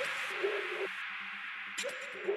just just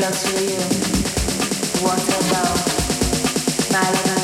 Close to you, what about? Smile teach